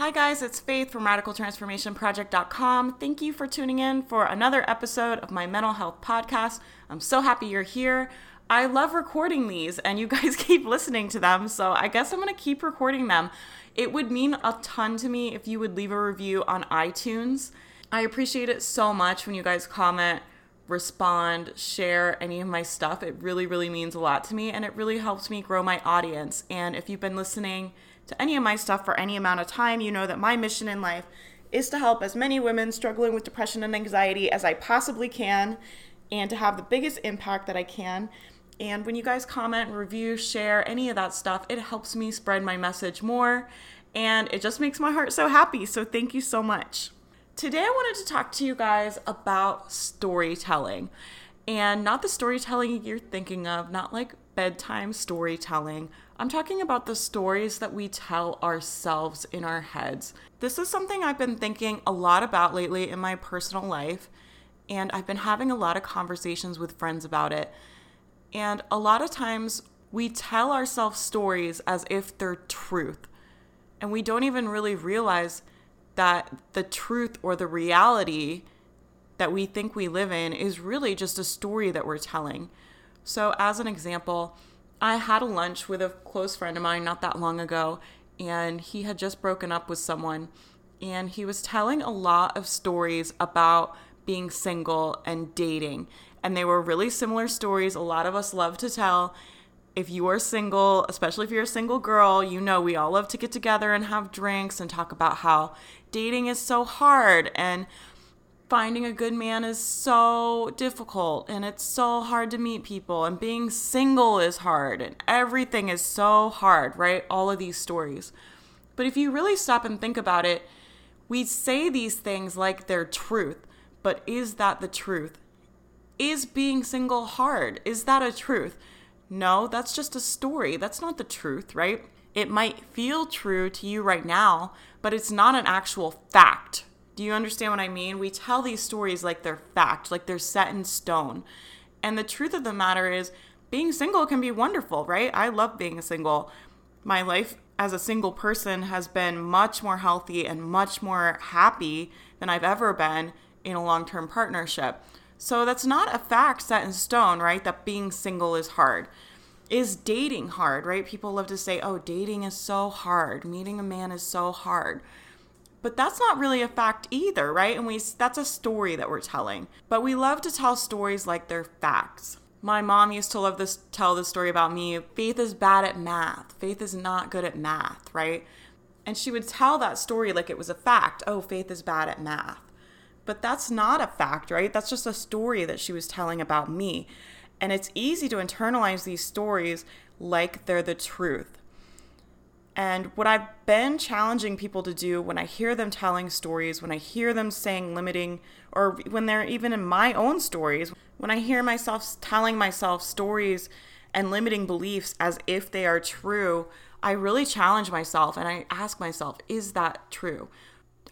Hi, guys, it's Faith from RadicalTransformationProject.com. Thank you for tuning in for another episode of my mental health podcast. I'm so happy you're here. I love recording these, and you guys keep listening to them, so I guess I'm to keep recording them. It would mean a ton to me if you would leave a review on iTunes. I appreciate it so much when you guys comment, respond, share any of my stuff. It really, really means a lot to me, and it really helps me grow my audience. And if you've been listening, to any of my stuff for any amount of time, you know that my mission in life is to help as many women struggling with depression and anxiety as I possibly can and to have the biggest impact that I can. And when you guys comment, review, share any of that stuff, it helps me spread my message more and it just makes my heart so happy. So thank you so much. Today, I wanted to talk to you guys about storytelling and not the storytelling you're thinking of, not like bedtime storytelling. I'm talking about the stories that we tell ourselves in our heads. This is something I've been thinking a lot about lately in my personal life, and I've been having a lot of conversations with friends about it. And a lot of times we tell ourselves stories as if they're truth, and we don't even really realize that the truth or the reality that we think we live in is really just a story that we're telling. So, as an example, I had a lunch with a close friend of mine not that long ago, and he had just broken up with someone. And he was telling a lot of stories about being single and dating. And they were really similar stories a lot of us love to tell. If you are single, especially if you're a single girl, you know we all love to get together and have drinks and talk about how dating is so hard and finding a good man is so difficult and it's so hard to meet people and being single is hard and everything is so hard, right? All of these stories. But if you really stop and think about it, we say these things like they're truth, but is that the truth? Is being single hard? Is that a truth? No, that's just a story. That's not the truth, right? It might feel true to you right now, but it's not an actual fact, do you understand what I mean? We tell these stories like they're fact, like they're set in stone. And the truth of the matter is, being single can be wonderful, right? I love being single. My life as a single person has been much more healthy and much more happy than I've ever been in a long term partnership. So that's not a fact set in stone, right? That being single is hard. Is dating hard, right? People love to say, oh, dating is so hard. Meeting a man is so hard. But that's not really a fact either, right? And we that's a story that we're telling. But we love to tell stories like they're facts. My mom used to love this tell this story about me. Faith is bad at math. Faith is not good at math, right? And she would tell that story like it was a fact. Oh, Faith is bad at math. But that's not a fact, right? That's just a story that she was telling about me. And it's easy to internalize these stories like they're the truth. And what I've been challenging people to do when I hear them telling stories, when I hear them saying limiting, or when they're even in my own stories, when I hear myself telling myself stories and limiting beliefs as if they are true, I really challenge myself and I ask myself, is that true?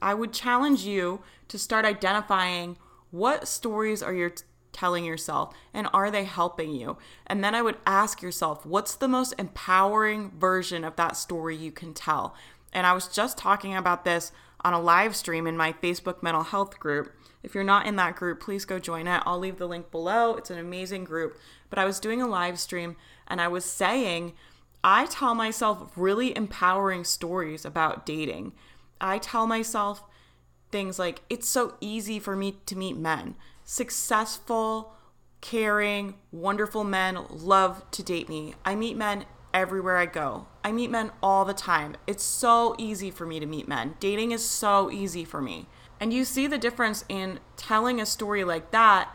I would challenge you to start identifying what stories are your telling yourself and are they helping you? And then I would ask yourself, what's the most empowering version of that story you can tell? And I was just talking about this on a live stream in my Facebook mental health group. If you're not in that group, please go join it. I'll leave the link below. It's an amazing group. But I was doing a live stream and I was saying, I tell myself really empowering stories about dating. I tell myself things like, it's so easy for me to meet men successful, caring, wonderful men love to date me. I meet men everywhere I go. I meet men all the time. It's so easy for me to meet men. Dating is so easy for me. And you see the difference in telling a story like that,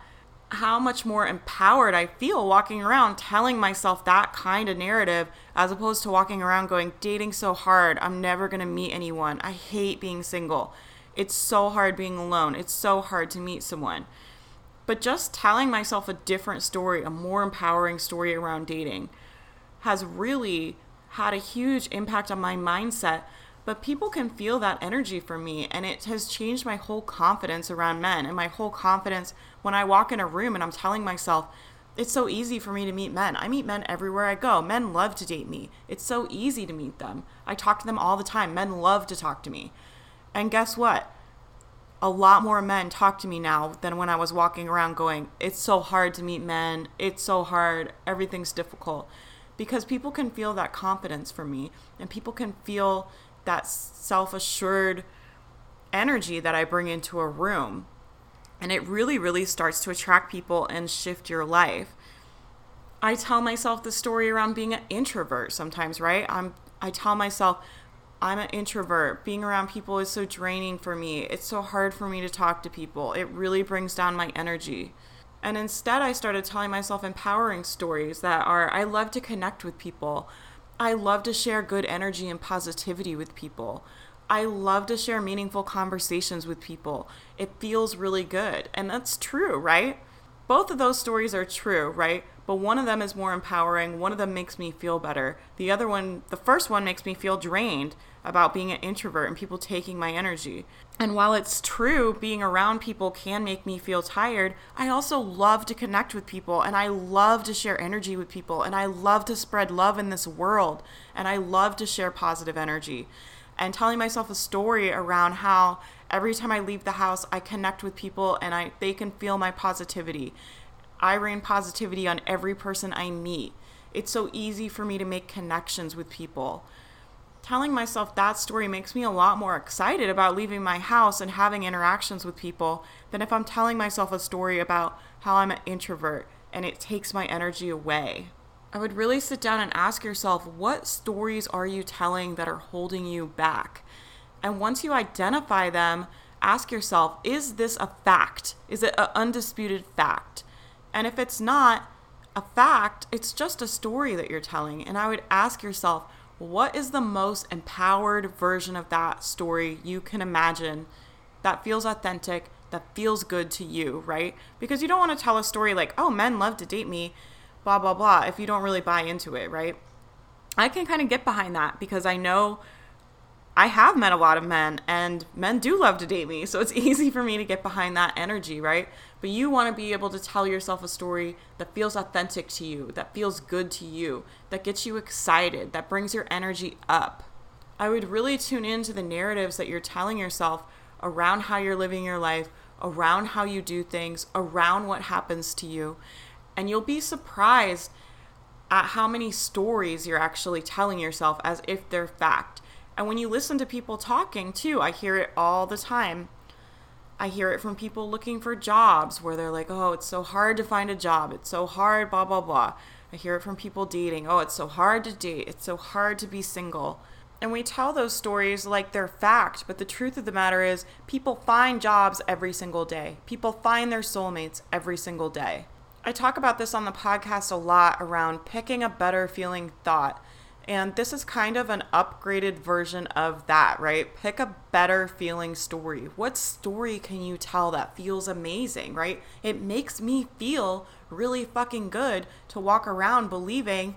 how much more empowered I feel walking around telling myself that kind of narrative as opposed to walking around going, dating so hard. I'm never going to meet anyone. I hate being single. It's so hard being alone. It's so hard to meet someone. But just telling myself a different story, a more empowering story around dating, has really had a huge impact on my mindset. But people can feel that energy from me, and it has changed my whole confidence around men and my whole confidence when I walk in a room and I'm telling myself, It's so easy for me to meet men. I meet men everywhere I go. Men love to date me. It's so easy to meet them. I talk to them all the time. Men love to talk to me. And guess what? A lot more men talk to me now than when I was walking around going, It's so hard to meet men. It's so hard. Everything's difficult. Because people can feel that confidence from me and people can feel that self assured energy that I bring into a room. And it really, really starts to attract people and shift your life. I tell myself the story around being an introvert sometimes, right? I'm I tell myself I'm an introvert. Being around people is so draining for me. It's so hard for me to talk to people. It really brings down my energy. And instead, I started telling myself empowering stories that are I love to connect with people. I love to share good energy and positivity with people. I love to share meaningful conversations with people. It feels really good. And that's true, right? Both of those stories are true, right? But one of them is more empowering. One of them makes me feel better. The other one, the first one, makes me feel drained about being an introvert and people taking my energy. And while it's true, being around people can make me feel tired, I also love to connect with people and I love to share energy with people and I love to spread love in this world and I love to share positive energy and telling myself a story around how every time I leave the house, I connect with people and I they can feel my positivity. I rain positivity on every person I meet. It's so easy for me to make connections with people. Telling myself that story makes me a lot more excited about leaving my house and having interactions with people than if I'm telling myself a story about how I'm an introvert and it takes my energy away. I would really sit down and ask yourself what stories are you telling that are holding you back? And once you identify them, ask yourself is this a fact? Is it an undisputed fact? And if it's not a fact, it's just a story that you're telling. And I would ask yourself, what is the most empowered version of that story you can imagine that feels authentic, that feels good to you, right? Because you don't want to tell a story like, oh, men love to date me blah, blah, blah, if you don't really buy into it, right? I can kind of get behind that because I know I have met a lot of men and men do love to date me. So it's easy for me to get behind that energy, right? But you want to be able to tell yourself a story that feels authentic to you, that feels good to you, that gets you excited, that brings your energy up. I would really tune into the narratives that you're telling yourself around how you're living your life, around how you do things, around what happens to you and you'll be surprised at how many stories you're actually telling yourself as if they're fact. And when you listen to people talking too, I hear it all the time. I hear it from people looking for jobs where they're like, oh, it's so hard to find a job. It's so hard, blah, blah, blah. I hear it from people dating. Oh, it's so hard to date. It's so hard to be single. And we tell those stories like they're fact, but the truth of the matter is, people find jobs every single day. People find their soulmates every single day. I talk about this on the podcast a lot around picking a better feeling thought. And this is kind of an upgraded version of that, right? Pick a better feeling story. What story can you tell that feels amazing, right? It makes me feel really fucking good to walk around believing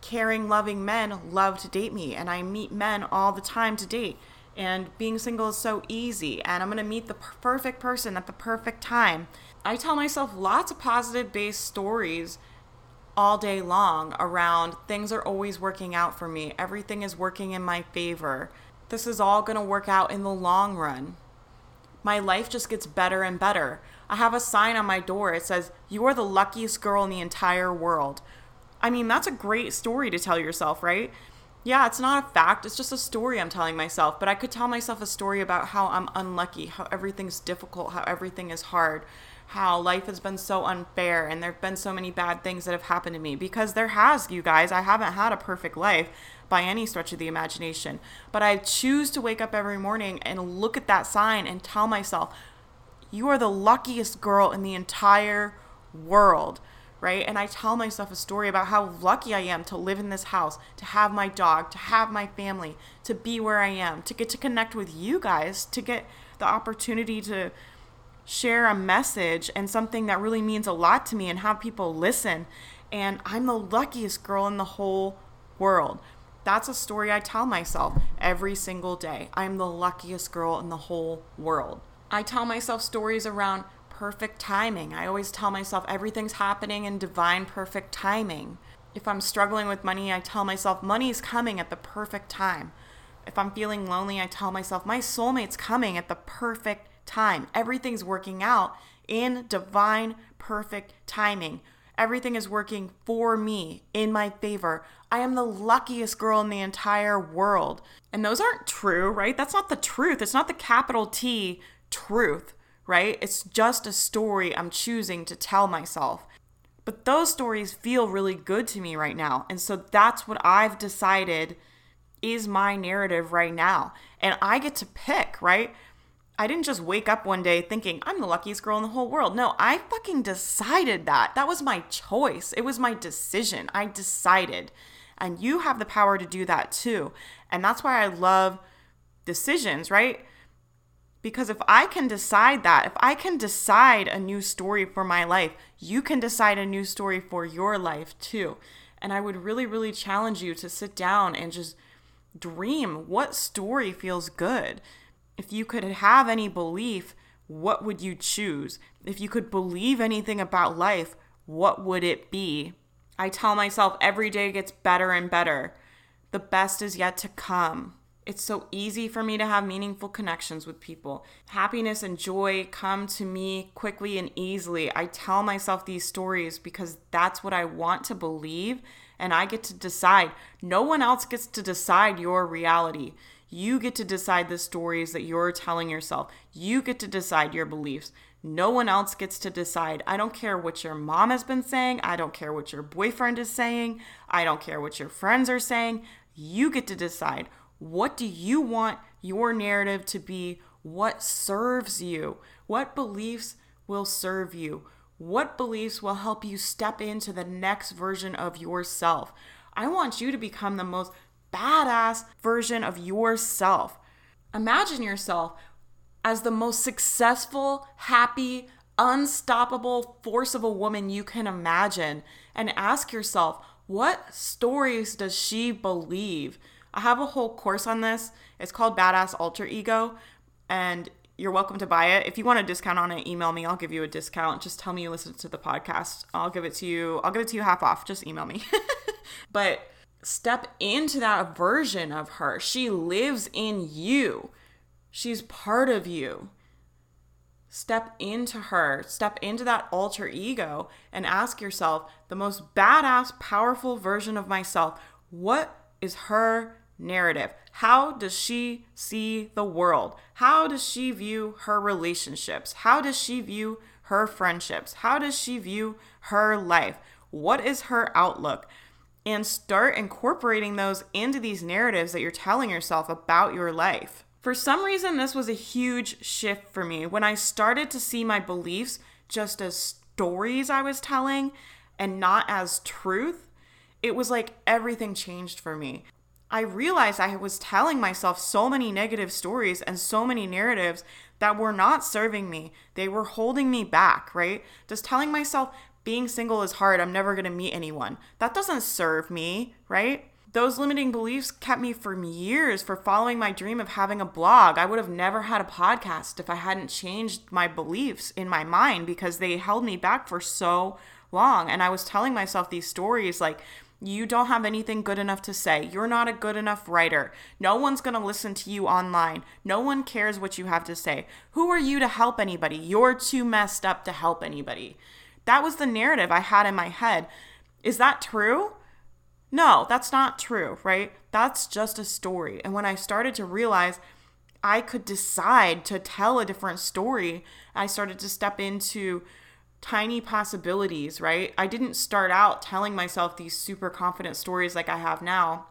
caring, loving men love to date me. And I meet men all the time to date. And being single is so easy. And I'm to meet the perfect person at the perfect time. I tell myself lots of positive based stories all day long around things are always working out for me. Everything is working in my favor. This is all going to work out in the long run. My life just gets better and better. I have a sign on my door. It says, You are the luckiest girl in the entire world. I mean, that's a great story to tell yourself, right? Yeah, it's not a fact. It's just a story I'm telling myself. But I could tell myself a story about how I'm unlucky, how everything's difficult, how everything is hard, how life has been so unfair and there have been so many bad things that have happened to me because there has, you guys. I haven't had a perfect life by any stretch of the imagination. But I choose to wake up every morning and look at that sign and tell myself, you are the luckiest girl in the entire world. Right. And I tell myself a story about how lucky I am to live in this house, to have my dog, to have my family, to be where I am, to get to connect with you guys, to get the opportunity to share a message and something that really means a lot to me and have people listen. And I'm the luckiest girl in the whole world. That's a story I tell myself every single day. I'm the luckiest girl in the whole world. I tell myself stories around perfect timing. I always tell myself everything's happening in divine perfect timing. If I'm struggling with money, I tell myself money's coming at the perfect time. If I'm feeling lonely, I tell myself my soulmate's coming at the perfect time. Everything's working out in divine perfect timing. Everything is working for me in my favor. I am the luckiest girl in the entire world. And those aren't true, right? That's not the truth. It's not the capital T truth, right? It's just a story I'm choosing to tell myself. But those stories feel really good to me right now. And so that's what I've decided is my narrative right now. And I get to pick, right? I didn't just wake up one day thinking I'm the luckiest girl in the whole world. No, I fucking decided that. That was my choice. It was my decision. I decided. And you have the power to do that too. And that's why I love decisions, right? Because if I can decide that, if I can decide a new story for my life, you can decide a new story for your life too. And I would really, really challenge you to sit down and just dream what story feels good if you could have any belief, what would you choose? If you could believe anything about life, what would it be? I tell myself every day gets better and better. The best is yet to come. It's so easy for me to have meaningful connections with people. Happiness and joy come to me quickly and easily. I tell myself these stories because that's what I want to believe, and I get to decide. No one else gets to decide your reality. You get to decide the stories that you're telling yourself. You get to decide your beliefs. No one else gets to decide. I don't care what your mom has been saying. I don't care what your boyfriend is saying. I don't care what your friends are saying. You get to decide. What do you want your narrative to be? What serves you? What beliefs will serve you? What beliefs will help you step into the next version of yourself? I want you to become the most badass version of yourself. Imagine yourself as the most successful, happy, unstoppable force of a woman you can imagine and ask yourself, what stories does she believe? I have a whole course on this. It's called Badass Alter Ego, and you're welcome to buy it. If you want a discount on it, email me. I'll give you a discount. Just tell me you listen to the podcast. I'll give it to you. I'll give it to you half off. Just email me. but step into that version of her. She lives in you, she's part of you. Step into her, step into that alter ego, and ask yourself the most badass, powerful version of myself. What is her narrative? How does she see the world? How does she view her relationships? How does she view her friendships? How does she view her life? What is her outlook? And start incorporating those into these narratives that you're telling yourself about your life. For some reason, this was a huge shift for me when I started to see my beliefs just as stories I was telling and not as truth. It was like everything changed for me. I realized I was telling myself so many negative stories and so many narratives that were not serving me. They were holding me back, right? Just telling myself being single is hard. I'm never going to meet anyone. That doesn't serve me, right? Those limiting beliefs kept me for years for following my dream of having a blog. I would have never had a podcast if I hadn't changed my beliefs in my mind because they held me back for so long. And I was telling myself these stories like, you don't have anything good enough to say. You're not a good enough writer. No one's going to listen to you online. No one cares what you have to say. Who are you to help anybody? You're too messed up to help anybody. That was the narrative I had in my head. Is that true? No, that's not true, right? That's just a story. And when I started to realize I could decide to tell a different story, I started to step into tiny possibilities, right? I didn't start out telling myself these super confident stories like I have now.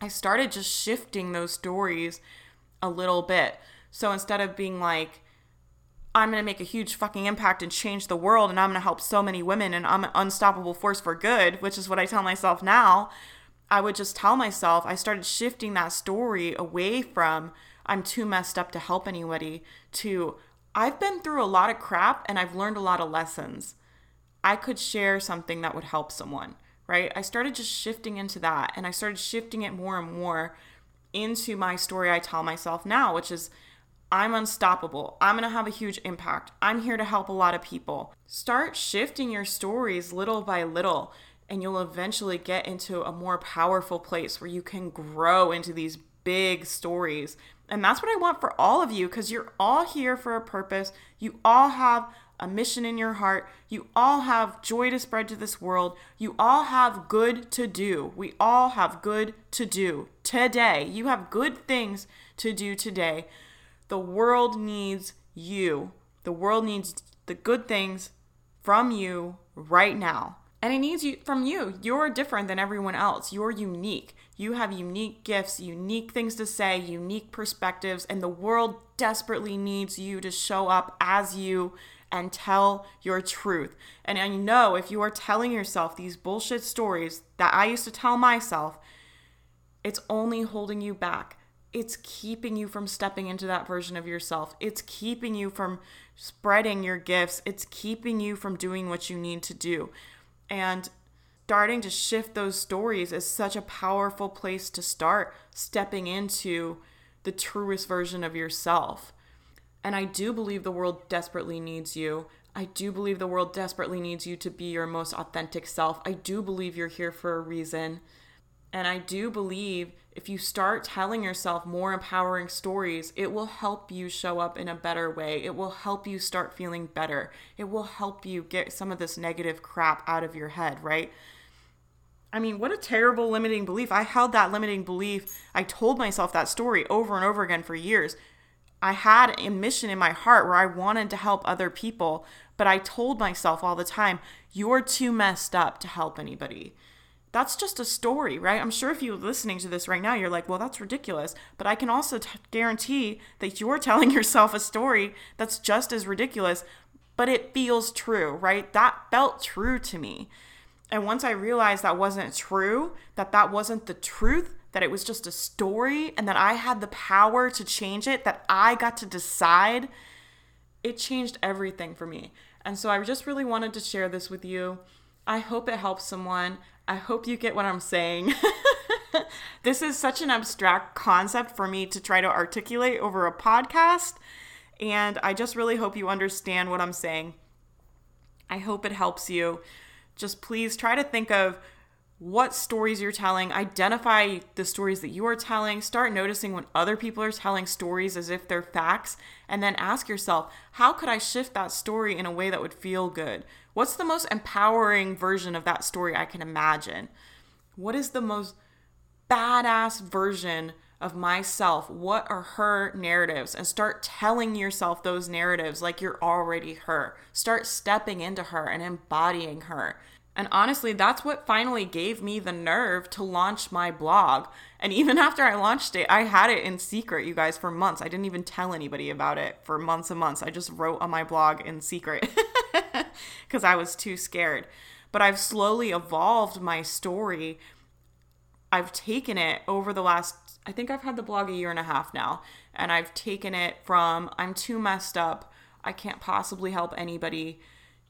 I started just shifting those stories a little bit. So instead of being like, I'm going to make a huge fucking impact and change the world and I'm going to help so many women and I'm an unstoppable force for good, which is what I tell myself now. I would just tell myself, I started shifting that story away from I'm too messed up to help anybody to I've been through a lot of crap and I've learned a lot of lessons. I could share something that would help someone, right? I started just shifting into that and I started shifting it more and more into my story I tell myself now, which is I'm unstoppable. I'm going to have a huge impact. I'm here to help a lot of people. Start shifting your stories little by little, and you'll eventually get into a more powerful place where you can grow into these big stories. And that's what I want for all of you because you're all here for a purpose. You all have a mission in your heart. You all have joy to spread to this world. You all have good to do. We all have good to do today. You have good things to do today. The world needs you. The world needs the good things from you right now. And it needs you from you. You're different than everyone else. You're unique. You have unique gifts, unique things to say, unique perspectives, and the world desperately needs you to show up as you and tell your truth. And I know if you are telling yourself these bullshit stories that I used to tell myself, it's only holding you back. It's keeping you from stepping into that version of yourself. It's keeping you from spreading your gifts. It's keeping you from doing what you need to do. And starting to shift those stories is such a powerful place to start stepping into the truest version of yourself. And I do believe the world desperately needs you. I do believe the world desperately needs you to be your most authentic self. I do believe you're here for a reason. And I do believe if you start telling yourself more empowering stories, it will help you show up in a better way. It will help you start feeling better. It will help you get some of this negative crap out of your head, right? I mean, what a terrible limiting belief. I held that limiting belief. I told myself that story over and over again for years. I had a mission in my heart where I wanted to help other people, but I told myself all the time, you're too messed up to help anybody. That's just a story, right? I'm sure if you're listening to this right now, you're like, well, that's ridiculous. But I can also t- guarantee that you're telling yourself a story that's just as ridiculous, but it feels true, right? That felt true to me. And once I realized that wasn't true, that that wasn't the truth, that it was just a story and that I had the power to change it, that I got to decide, it changed everything for me. And so I just really wanted to share this with you. I hope it helps someone. I hope you get what I'm saying. this is such an abstract concept for me to try to articulate over a podcast. And I just really hope you understand what I'm saying. I hope it helps you. Just please try to think of what stories you're telling, identify the stories that you are telling, start noticing when other people are telling stories as if they're facts, and then ask yourself, how could I shift that story in a way that would feel good? What's the most empowering version of that story I can imagine? What is the most badass version of myself? What are her narratives? And start telling yourself those narratives like you're already her. Start stepping into her and embodying her. And honestly, that's what finally gave me the nerve to launch my blog. And even after I launched it, I had it in secret, you guys, for months. I didn't even tell anybody about it for months and months. I just wrote on my blog in secret because I was too scared. But I've slowly evolved my story. I've taken it over the last, I think I've had the blog a year and a half now. And I've taken it from I'm too messed up. I can't possibly help anybody.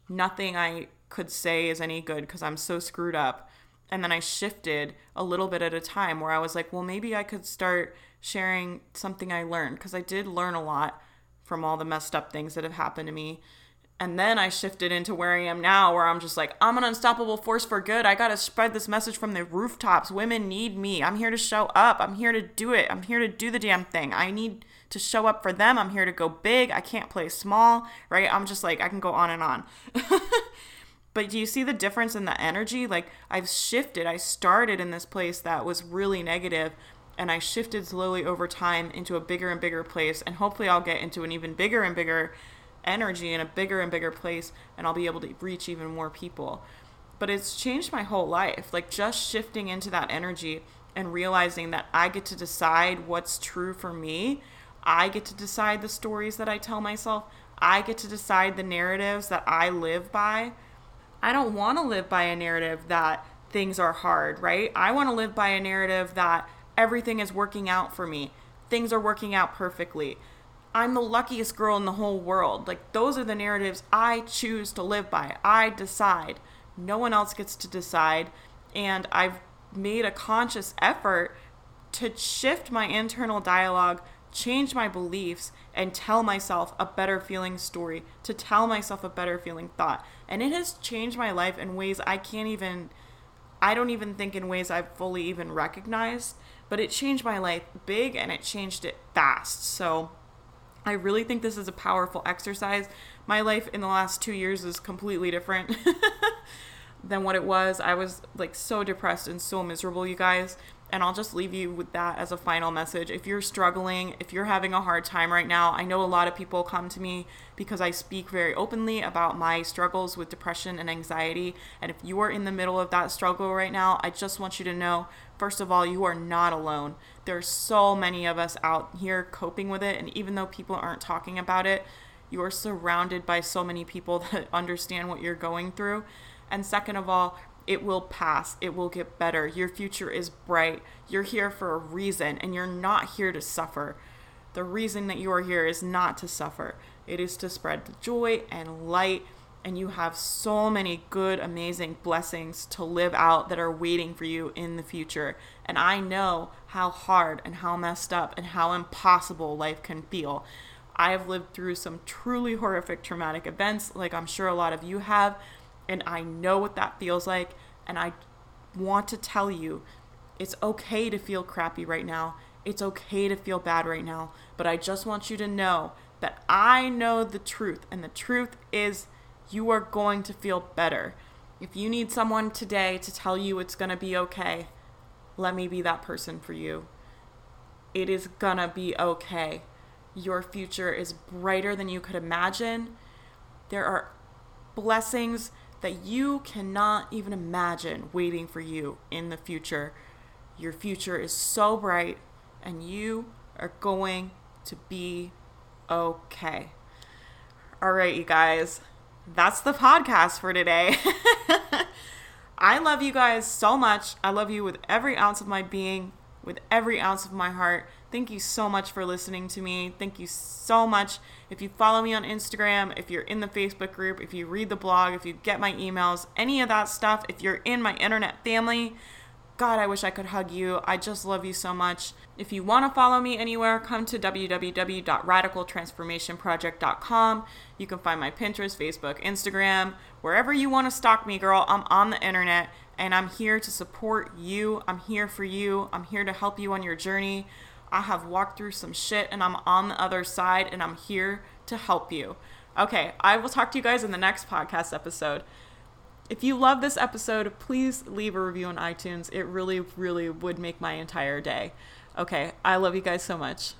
Nothing I could say is any good because I'm so screwed up. And then I shifted a little bit at a time where I was like, well, maybe I could start sharing something I learned because I did learn a lot from all the messed up things that have happened to me. And then I shifted into where I am now, where I'm just like, I'm an unstoppable force for good. I got to spread this message from the rooftops. Women need me. I'm here to show up. I'm here to do it. I'm here to do the damn thing. I need to show up for them. I'm here to go big. I can't play small, right? I'm just like, I can go on and on. But do you see the difference in the energy? Like I've shifted. I started in this place that was really negative and I shifted slowly over time into a bigger and bigger place and hopefully I'll get into an even bigger and bigger energy in a bigger and bigger place and I'll be able to reach even more people. But it's changed my whole life. Like just shifting into that energy and realizing that I get to decide what's true for me. I get to decide the stories that I tell myself. I get to decide the narratives that I live by. I don't want to live by a narrative that things are hard, right? I want to live by a narrative that everything is working out for me. Things are working out perfectly. I'm the luckiest girl in the whole world. Like, those are the narratives I choose to live by. I decide. No one else gets to decide. And I've made a conscious effort to shift my internal dialogue change my beliefs and tell myself a better feeling story, to tell myself a better feeling thought. And it has changed my life in ways I can't even, I don't even think in ways I've fully even recognized. But it changed my life big and it changed it fast. So I really think this is a powerful exercise. My life in the last two years is completely different than what it was. I was like so depressed and so miserable, you guys. And I'll just leave you with that as a final message. If you're struggling, if you're having a hard time right now, I know a lot of people come to me because I speak very openly about my struggles with depression and anxiety. And if you are in the middle of that struggle right now, I just want you to know first of all, you are not alone. There's so many of us out here coping with it. And even though people aren't talking about it, you are surrounded by so many people that understand what you're going through. And second of all, it will pass. It will get better. Your future is bright. You're here for a reason, and you're not here to suffer. The reason that you are here is not to suffer, it is to spread joy and light. And you have so many good, amazing blessings to live out that are waiting for you in the future. And I know how hard and how messed up and how impossible life can feel. I have lived through some truly horrific traumatic events, like I'm sure a lot of you have and I know what that feels like. And I want to tell you it's okay to feel crappy right now. It's okay to feel bad right now. But I just want you to know that I know the truth. And the truth is, you are going to feel better. If you need someone today to tell you it's going to be okay, let me be that person for you. It is going to be okay. Your future is brighter than you could imagine. There are blessings that you cannot even imagine waiting for you in the future. Your future is so bright, and you are going to be okay. All right, you guys, that's the podcast for today. I love you guys so much. I love you with every ounce of my being, with every ounce of my heart. Thank you so much for listening to me. Thank you so much. If you follow me on Instagram, if you're in the Facebook group, if you read the blog, if you get my emails, any of that stuff, if you're in my internet family, God, I wish I could hug you. I just love you so much. If you want to follow me anywhere, come to www.radicaltransformationproject.com. You can find my Pinterest, Facebook, Instagram, wherever you want to stalk me, girl. I'm on the internet and I'm here to support you. I'm here for you. I'm here to help you on your journey. I have walked through some shit and I'm on the other side and I'm here to help you. Okay, I will talk to you guys in the next podcast episode. If you love this episode, please leave a review on iTunes. It really, really would make my entire day. Okay, I love you guys so much.